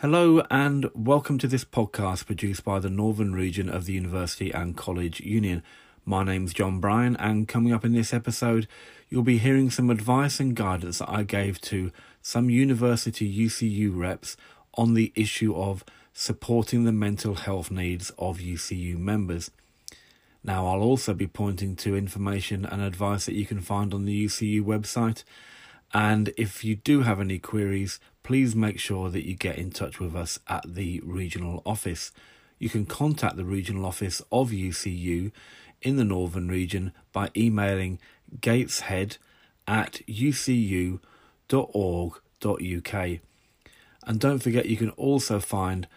Hello and welcome to this podcast produced by the Northern Region of the University and College Union. My name's John Bryan, and coming up in this episode, you'll be hearing some advice and guidance that I gave to some university UCU reps on the issue of supporting the mental health needs of UCU members. Now, I'll also be pointing to information and advice that you can find on the UCU website. And if you do have any queries, please make sure that you get in touch with us at the regional office. You can contact the regional office of UCU in the Northern region by emailing gateshead at ucu.org.uk. And don't forget, you can also find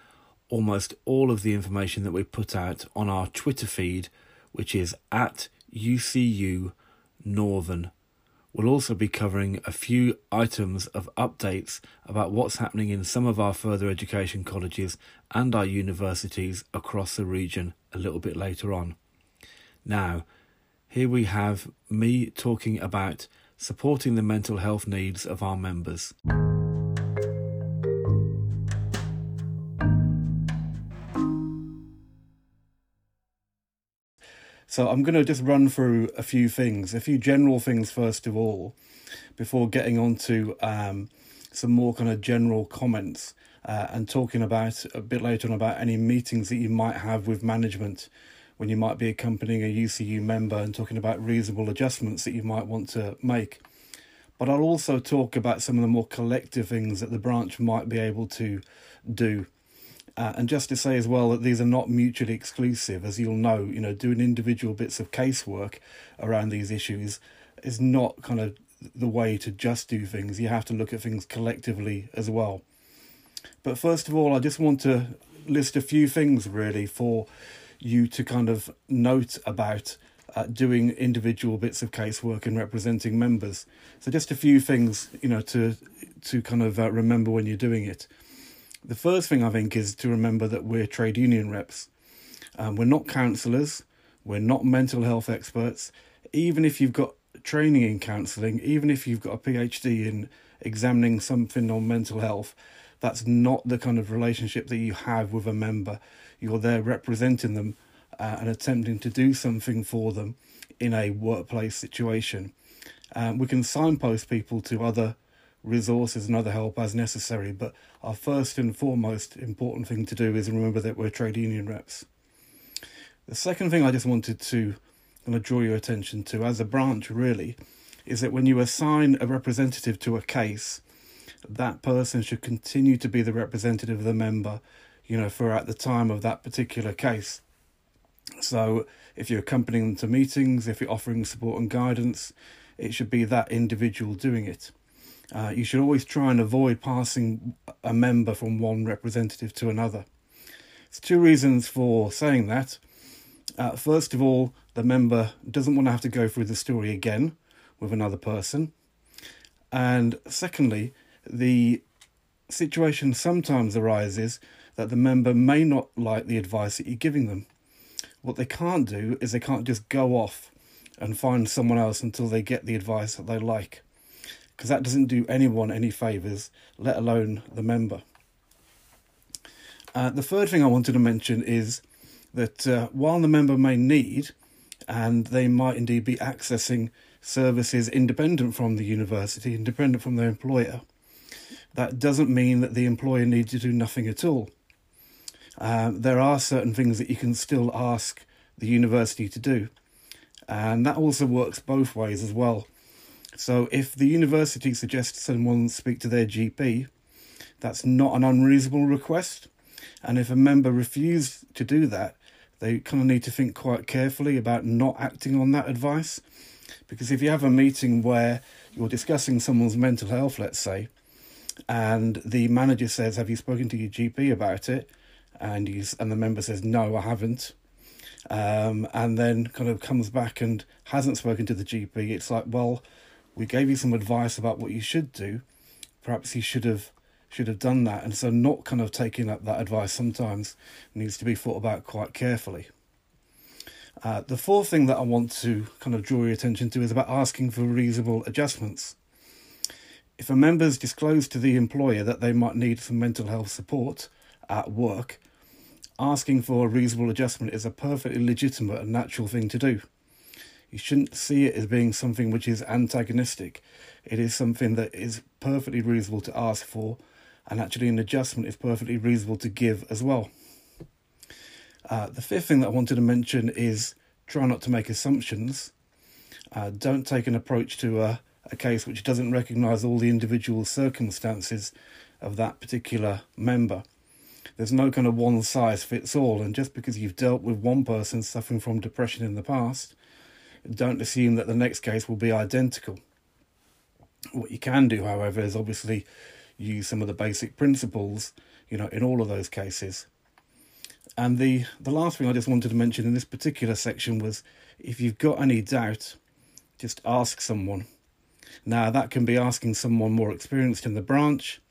almost all of the information that we put out on our Twitter feed, which is at UCU Northern We'll also be covering a few items of updates about what's happening in some of our further education colleges and our universities across the region a little bit later on. Now, here we have me talking about supporting the mental health needs of our members. So I'm going to just run through a few things, a few general things first of all, before getting on to um, some more kind of general comments uh, and talking about a bit later on about any meetings that you might have with management when you might be accompanying a UCU member and talking about reasonable adjustments that you might want to make. But I'll also talk about some of the more collective things that the branch might be able to do uh, and just to say as well that these are not mutually exclusive, as you'll know, you know, doing individual bits of casework around these issues is not kind of the way to just do things. You have to look at things collectively as well. But first of all, I just want to list a few things really for you to kind of note about uh, doing individual bits of casework and representing members. So just a few things, you know, to to kind of uh, remember when you're doing it. The first thing I think is to remember that we're trade union reps. Um, we're not counsellors, we're not mental health experts. Even if you've got training in counselling, even if you've got a PhD in examining something on mental health, that's not the kind of relationship that you have with a member. You're there representing them uh, and attempting to do something for them in a workplace situation. Um, we can signpost people to other resources and other help as necessary. But our first and foremost important thing to do is remember that we're trade union reps. The second thing I just wanted to kind of draw your attention to as a branch really is that when you assign a representative to a case, that person should continue to be the representative of the member, you know, for at the time of that particular case. So if you're accompanying them to meetings, if you're offering support and guidance, it should be that individual doing it. Uh, you should always try and avoid passing a member from one representative to another. There's two reasons for saying that. Uh, first of all, the member doesn't want to have to go through the story again with another person. And secondly, the situation sometimes arises that the member may not like the advice that you're giving them. What they can't do is they can't just go off and find someone else until they get the advice that they like because that doesn't do anyone any favours, let alone the member. Uh, the third thing I wanted to mention is that uh, while the member may need, and they might indeed be accessing services independent from the university, independent from their employer, that doesn't mean that the employer needs to do nothing at all. Uh, there are certain things that you can still ask the university to do, and that also works both ways as well. So if the university suggests someone speak to their GP, that's not an unreasonable request. And if a member refuses to do that, they kind of need to think quite carefully about not acting on that advice. Because if you have a meeting where you're discussing someone's mental health, let's say, and the manager says, "Have you spoken to your GP about it?" and he's and the member says, "No, I haven't," um, and then kind of comes back and hasn't spoken to the GP, it's like, well, we gave you some advice about what you should do. Perhaps you should have should have done that, and so not kind of taking up that advice sometimes needs to be thought about quite carefully. Uh, the fourth thing that I want to kind of draw your attention to is about asking for reasonable adjustments. If a member's disclosed to the employer that they might need some mental health support at work, asking for a reasonable adjustment is a perfectly legitimate and natural thing to do. You shouldn't see it as being something which is antagonistic. It is something that is perfectly reasonable to ask for, and actually, an adjustment is perfectly reasonable to give as well. Uh, the fifth thing that I wanted to mention is try not to make assumptions. Uh, don't take an approach to a, a case which doesn't recognise all the individual circumstances of that particular member. There's no kind of one size fits all, and just because you've dealt with one person suffering from depression in the past, don't assume that the next case will be identical. What you can do, however, is obviously use some of the basic principles, you know, in all of those cases. And the, the last thing I just wanted to mention in this particular section was if you've got any doubt, just ask someone. Now, that can be asking someone more experienced in the branch,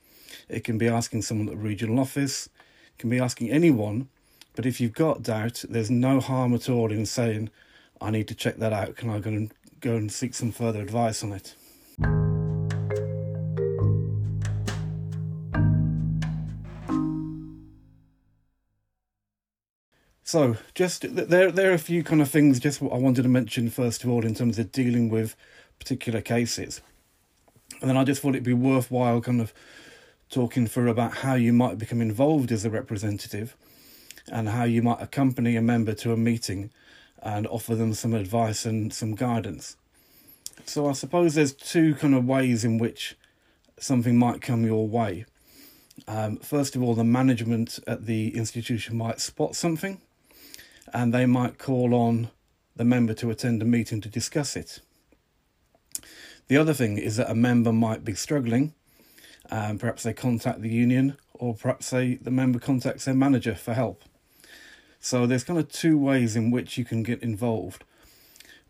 it can be asking someone at the regional office, it can be asking anyone. But if you've got doubt, there's no harm at all in saying, I need to check that out. Can I go and go and seek some further advice on it? So, just there, there are a few kind of things. Just what I wanted to mention first of all in terms of dealing with particular cases, and then I just thought it'd be worthwhile kind of talking through about how you might become involved as a representative, and how you might accompany a member to a meeting, and offer them some advice and some guidance. So, I suppose there's two kind of ways in which something might come your way. Um, first of all, the management at the institution might spot something and they might call on the member to attend a meeting to discuss it. The other thing is that a member might be struggling, and perhaps they contact the union, or perhaps they, the member contacts their manager for help. So there's kind of two ways in which you can get involved.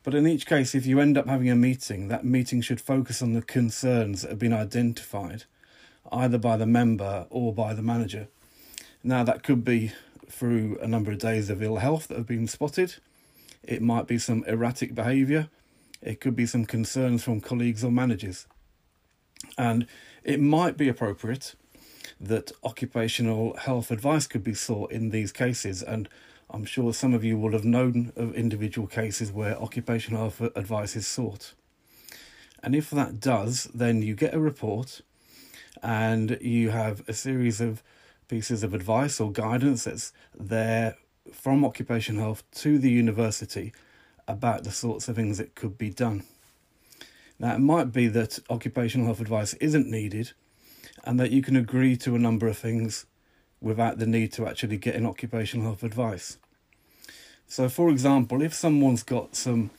But in each case, if you end up having a meeting, that meeting should focus on the concerns that have been identified, either by the member or by the manager. Now, that could be through a number of days of ill health that have been spotted. It might be some erratic behaviour. It could be some concerns from colleagues or managers. And it might be appropriate that occupational health advice could be sought in these cases. And I'm sure some of you will have known of individual cases where occupational health advice is sought. And if that does, then you get a report and you have a series of pieces of advice or guidance that's there from Occupation Health to the university about the sorts of things that could be done. Now, it might be that occupational health advice isn't needed and that you can agree to a number of things without the need to actually get an occupational health advice. So, for example, if someone's got some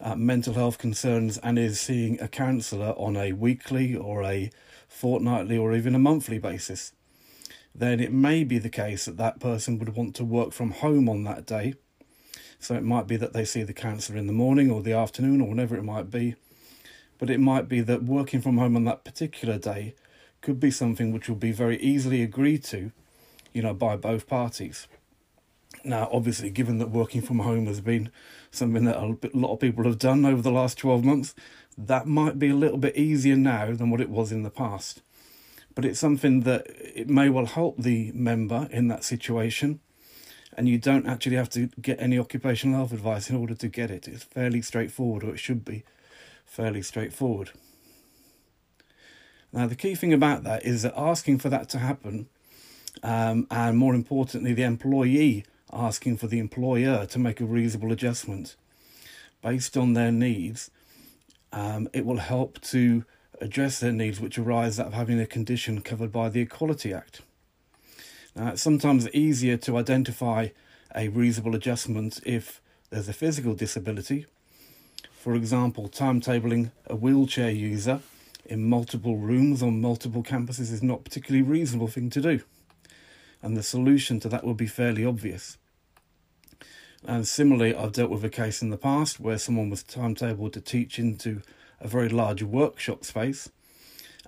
uh, mental health concerns and is seeing a counsellor on a weekly or a fortnightly or even a monthly basis, then it may be the case that that person would want to work from home on that day. So it might be that they see the counsellor in the morning or the afternoon or whenever it might be. But it might be that working from home on that particular day could be something which will be very easily agreed to, you know, by both parties. Now, obviously, given that working from home has been something that a lot of people have done over the last 12 months, that might be a little bit easier now than what it was in the past but it's something that it may well help the member in that situation and you don't actually have to get any occupational health advice in order to get it. It's fairly straightforward, or it should be fairly straightforward. Now, the key thing about that is that asking for that to happen, um, and more importantly, the employee asking for the employer to make a reasonable adjustment based on their needs, um, it will help to address their needs which arise out of having a condition covered by the Equality Act. Now, it's sometimes easier to identify a reasonable adjustment if there's a physical disability. For example, timetabling a wheelchair user in multiple rooms on multiple campuses is not particularly reasonable thing to do. And the solution to that will be fairly obvious. And similarly, I've dealt with a case in the past where someone was timetabled to teach into a very large workshop space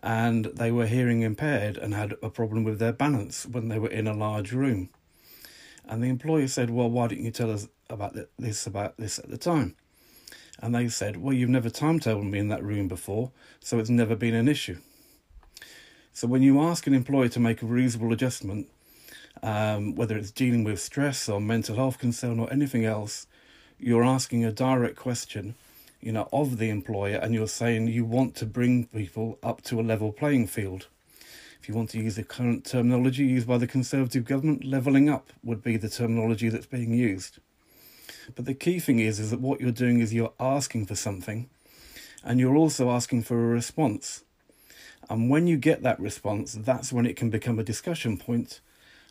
and they were hearing impaired and had a problem with their balance when they were in a large room. And the employer said, Well, why didn't you tell us about this about this at the time? And they said, Well, you've never timetabled me in that room before, so it's never been an issue. So when you ask an employer to make a reasonable adjustment, um, whether it's dealing with stress or mental health concern or anything else, you're asking a direct question, you know, of the employer, and you're saying you want to bring people up to a level playing field. If you want to use the current terminology used by the Conservative government, levelling up would be the terminology that's being used. But the key thing is, is that what you're doing is you're asking for something, and you're also asking for a response. And when you get that response, that's when it can become a discussion point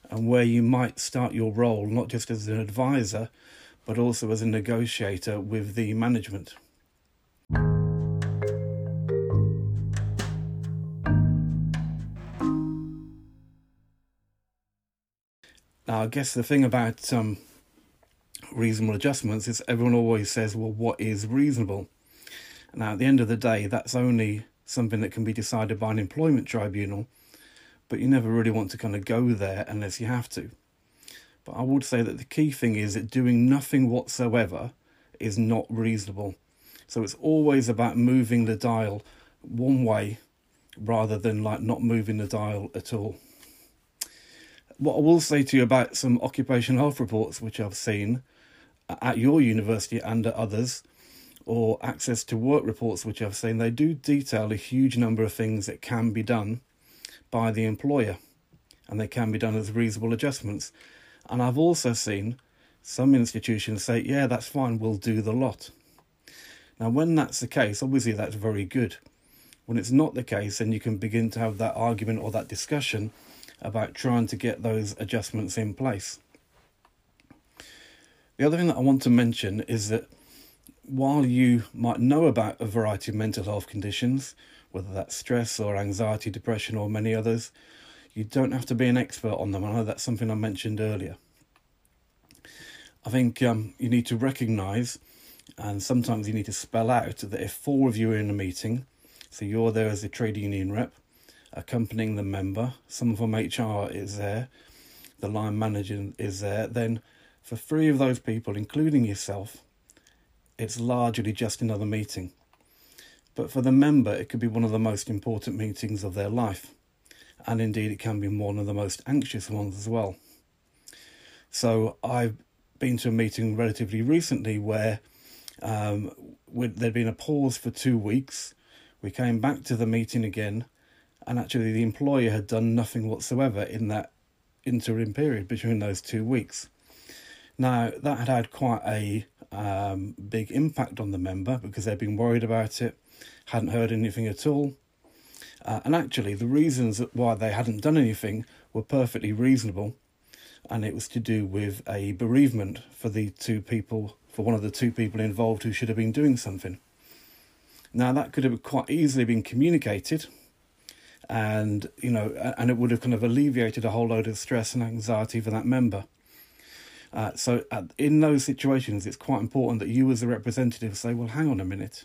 and where you might start your role not just as an advisor, but also as a negotiator with the management. Now, I guess the thing about um, reasonable adjustments is everyone always says, well, what is reasonable? Now, at the end of the day, that's only something that can be decided by an employment tribunal, but you never really want to kind of go there unless you have to. But I would say that the key thing is that doing nothing whatsoever is not reasonable. So it's always about moving the dial one way rather than like not moving the dial at all. What I will say to you about some occupational health reports which I've seen at your university and at others, or access to work reports which I've seen, they do detail a huge number of things that can be done by the employer and they can be done as reasonable adjustments. And I've also seen some institutions say, yeah, that's fine, we'll do the lot. Now, when that's the case, obviously that's very good. When it's not the case, then you can begin to have that argument or that discussion about trying to get those adjustments in place. The other thing that I want to mention is that while you might know about a variety of mental health conditions, whether that's stress or anxiety, depression, or many others, you don't have to be an expert on them. I know that's something I mentioned earlier. I think um, you need to recognize, and sometimes you need to spell out that if four of you are in a meeting, so you're there as a trade union rep, accompanying the member, some from HR is there, the line manager is there, then for three of those people, including yourself, it's largely just another meeting. But for the member, it could be one of the most important meetings of their life. And indeed, it can be one of the most anxious ones as well. So I've been to a meeting relatively recently where um, there'd been a pause for two weeks. We came back to the meeting again, and actually, the employer had done nothing whatsoever in that interim period between those two weeks. Now, that had had quite a um, big impact on the member because they'd been worried about it, hadn't heard anything at all. Uh, and actually, the reasons why they hadn't done anything were perfectly reasonable, and it was to do with a bereavement for the two people, for one of the two people involved who should have been doing something. Now, that could have quite easily been communicated, and you know, and it would have kind of alleviated a whole load of stress and anxiety for that member. Uh, so, uh, in those situations, it's quite important that you, as a representative, say, "Well, hang on a minute.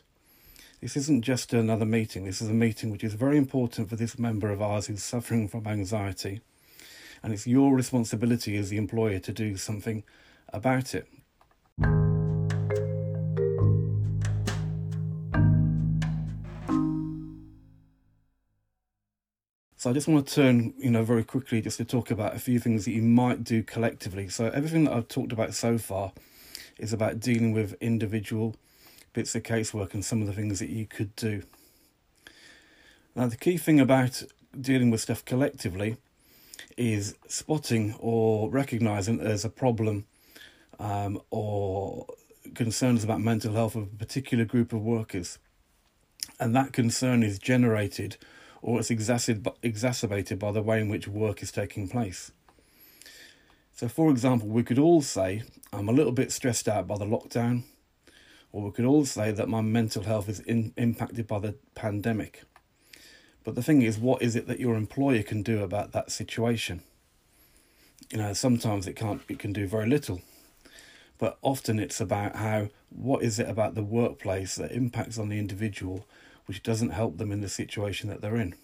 This isn't just another meeting. This is a meeting which is very important for this member of ours who's suffering from anxiety, and it's your responsibility as the employer to do something about it." So I just want to turn, you know, very quickly just to talk about a few things that you might do collectively. So everything that I've talked about so far is about dealing with individual bits of casework and some of the things that you could do. Now the key thing about dealing with stuff collectively is spotting or recognizing there's a problem um, or concerns about mental health of a particular group of workers. And that concern is generated or it's exacerbated by the way in which work is taking place. So, for example, we could all say, I'm a little bit stressed out by the lockdown, or we could all say that my mental health is in, impacted by the pandemic. But the thing is, what is it that your employer can do about that situation? You know, sometimes it can't, it can do very little. But often it's about how, what is it about the workplace that impacts on the individual which doesn't help them in the situation that they're in.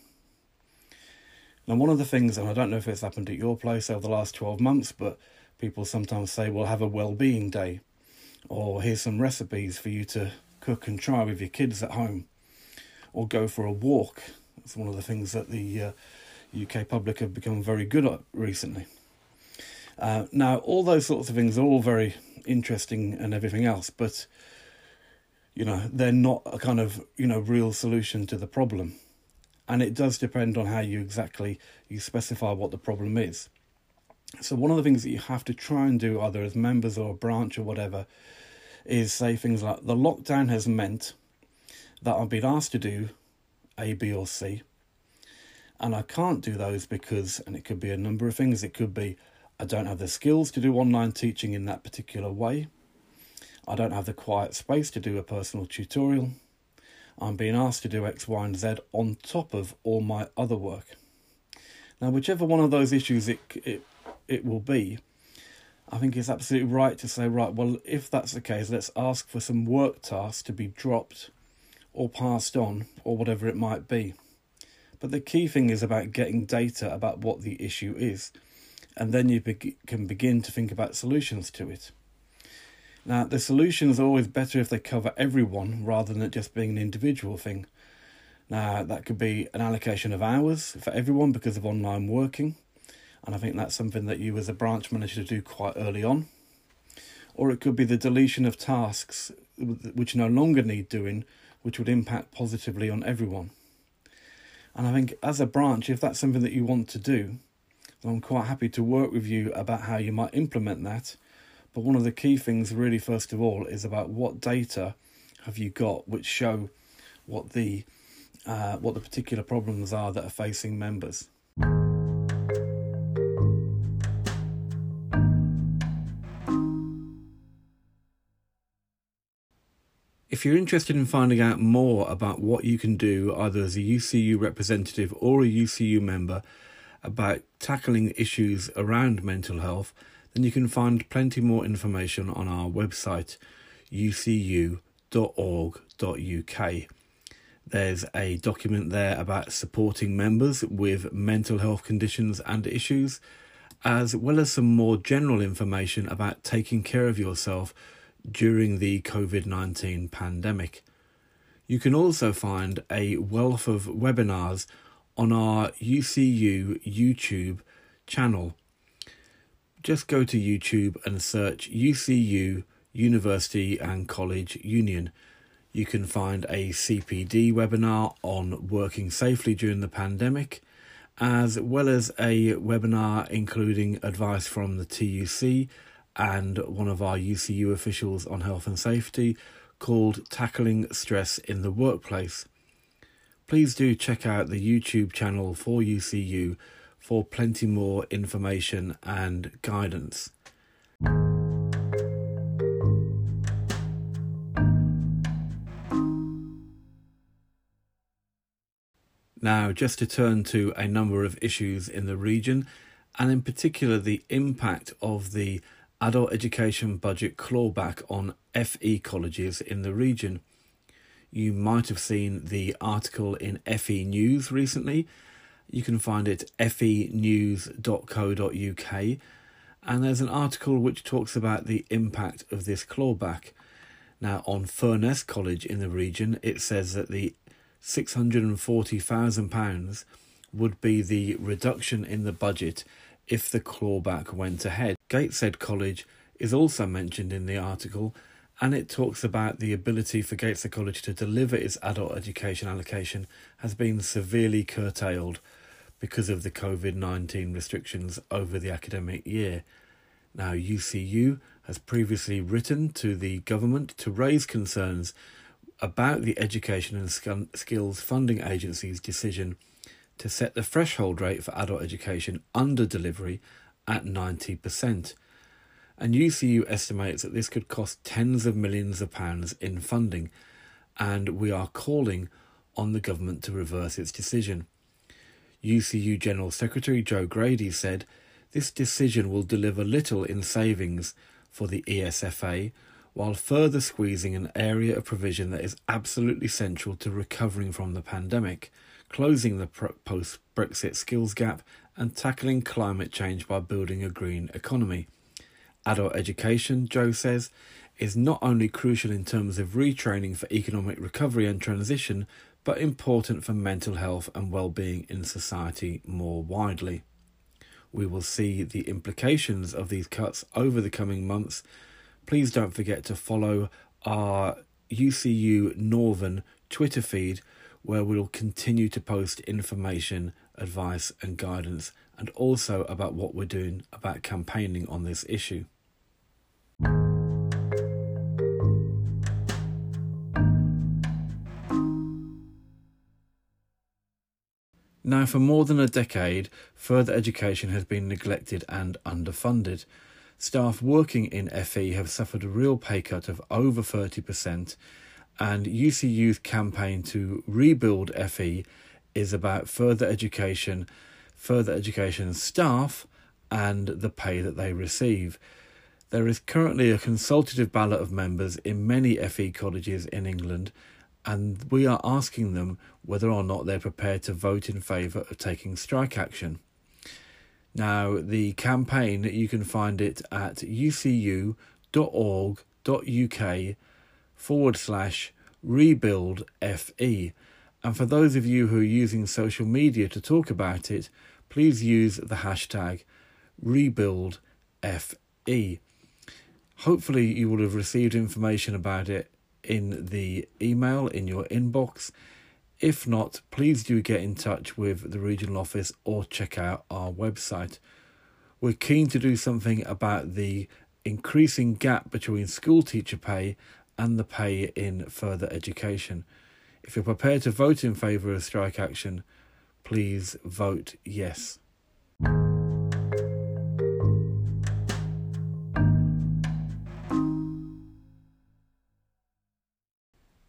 Now, one of the things, and I don't know if it's happened at your place over the last 12 months, but people sometimes say, well, have a well-being day, or here's some recipes for you to cook and try with your kids at home, or go for a walk. That's one of the things that the uh, UK public have become very good at recently. Uh, now, all those sorts of things are all very interesting and everything else, but you know they're not a kind of you know real solution to the problem, and it does depend on how you exactly you specify what the problem is. So one of the things that you have to try and do, either as members or a branch or whatever, is say things like the lockdown has meant that I've been asked to do A, B, or C, and I can't do those because, and it could be a number of things. It could be I don't have the skills to do online teaching in that particular way. I don't have the quiet space to do a personal tutorial. I'm being asked to do X, Y, and Z on top of all my other work. Now, whichever one of those issues it it it will be, I think it's absolutely right to say, right, well, if that's the case, let's ask for some work tasks to be dropped or passed on or whatever it might be. But the key thing is about getting data about what the issue is, and then you be- can begin to think about solutions to it. Now, the solutions are always better if they cover everyone rather than it just being an individual thing. Now, that could be an allocation of hours for everyone because of online working, and I think that's something that you as a branch manager do quite early on. Or it could be the deletion of tasks which no longer need doing, which would impact positively on everyone. And I think as a branch, if that's something that you want to do, then I'm quite happy to work with you about how you might implement that. But one of the key things, really, first of all, is about what data have you got which show what the uh, what the particular problems are that are facing members. If you're interested in finding out more about what you can do, either as a UCU representative or a UCU member, about tackling issues around mental health, then you can find plenty more information on our website, ucu.org.uk. There's a document there about supporting members with mental health conditions and issues, as well as some more general information about taking care of yourself during the COVID 19 pandemic. You can also find a wealth of webinars on our UCU YouTube channel. Just go to YouTube and search UCU University and College Union. You can find a CPD webinar on working safely during the pandemic, as well as a webinar including advice from the TUC and one of our UCU officials on health and safety called Tackling Stress in the Workplace. Please do check out the YouTube channel for UCU for plenty more information and guidance. Now, just to turn to a number of issues in the region, and in particular the impact of the adult education budget clawback on FE colleges in the region. You might have seen the article in FE News recently. You can find it fenews.co.uk, and there's an article which talks about the impact of this clawback. Now, on Furness College in the region, it says that the £640,000 would be the reduction in the budget if the clawback went ahead. Gateshead College is also mentioned in the article, and it talks about the ability for Gateshead College to deliver its adult education allocation has been severely curtailed because of the COVID 19 restrictions over the academic year. Now, UCU has previously written to the government to raise concerns about the Education and Skills Funding Agency's decision to set the threshold rate for adult education under delivery at 90%. And UCU estimates that this could cost tens of millions of pounds in funding, and we are calling on the government to reverse its decision. UCU General Secretary Jo Grady said this decision will deliver little in savings for the ESFA while further squeezing an area of provision that is absolutely central to recovering from the pandemic closing the post Brexit skills gap, and tackling climate change by building a green economy. Adult education, Jo says, is not only crucial in terms of retraining for economic recovery and transition, but important for mental health and well-being in society more widely. We will see the implications of these cuts over the coming months. Please don't forget to follow our UCU Northern Twitter feed where we'll continue to post information, advice, and guidance, and also about what we're doing about campaigning on this issue. Now, for more than a decade, further education has been neglected and underfunded. Staff working in FE have suffered a real pay cut of over 30%, and UCU's campaign to rebuild FE is about further education, further education staff, and the pay that they receive. There is currently a consultative ballot of members in many FE colleges in England, and we are asking them whether or not they're prepared to vote in favour of taking strike action. Now, the campaign, you can find it at ucu.org.uk forward slash rebuild FE. And for those of you who are using social media to talk about it, please use the hashtag rebuild FE. Hopefully, you will have received information about it in the email in your inbox. If not, please do get in touch with the regional office or check out our website. We're keen to do something about the increasing gap between school teacher pay and the pay in further education. If you're prepared to vote in favour of strike action, please vote yes.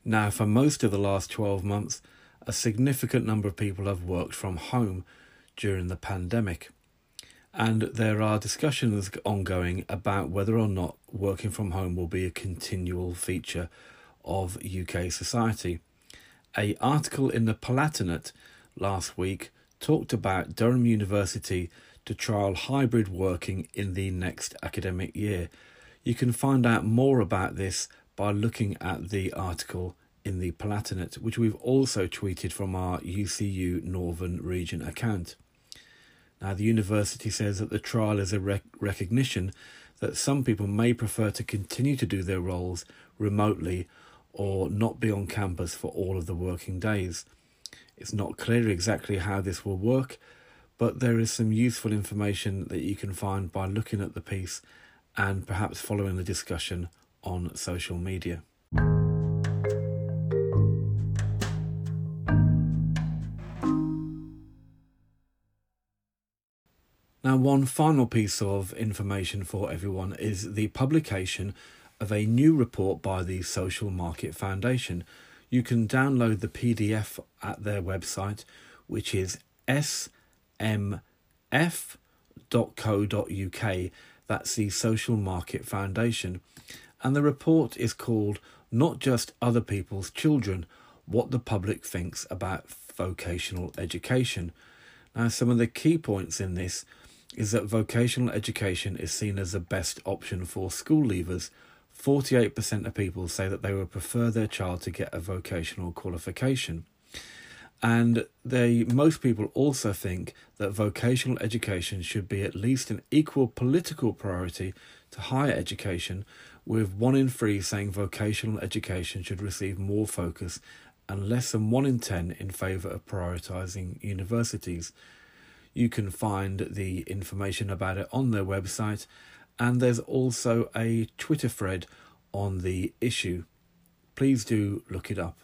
Now, for most of the last 12 months, a significant number of people have worked from home during the pandemic. And there are discussions ongoing about whether or not working from home will be a continual feature of UK society. A article in the Palatinate last week talked about Durham University to trial hybrid working in the next academic year. You can find out more about this by looking at the article in the Palatinate, which we've also tweeted from our UCU Northern Region account. Now, the university says that the trial is a rec- recognition that some people may prefer to continue to do their roles remotely or not be on campus for all of the working days. It's not clear exactly how this will work, but there is some useful information that you can find by looking at the piece and perhaps following the discussion on social media. Now, one final piece of information for everyone is the publication of a new report by the Social Market Foundation. You can download the PDF at their website, which is smf.co.uk. That's the Social Market Foundation. And the report is called Not Just Other People's Children What the Public Thinks About Vocational Education. Now, some of the key points in this is that vocational education is seen as the best option for school leavers. 48% of people say that they would prefer their child to get a vocational qualification. And they most people also think that vocational education should be at least an equal political priority to higher education, with one in three saying vocational education should receive more focus and less than one in ten in favour of prioritising universities. You can find the information about it on their website, and there's also a Twitter thread on the issue. Please do look it up.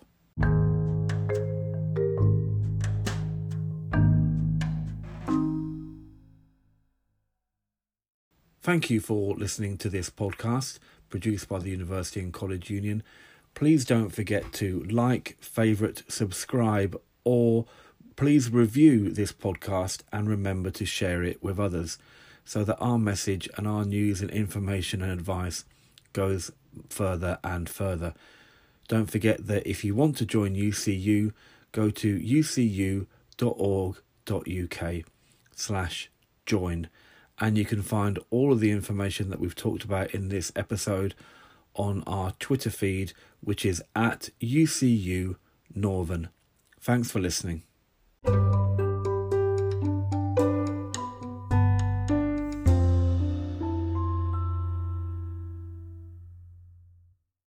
Thank you for listening to this podcast produced by the University and College Union. Please don't forget to like, favourite, subscribe, or Please review this podcast and remember to share it with others so that our message and our news and information and advice goes further and further. Don't forget that if you want to join UCU, go to ucu.org.uk slash join and you can find all of the information that we've talked about in this episode on our Twitter feed, which is at UCU Northern. Thanks for listening.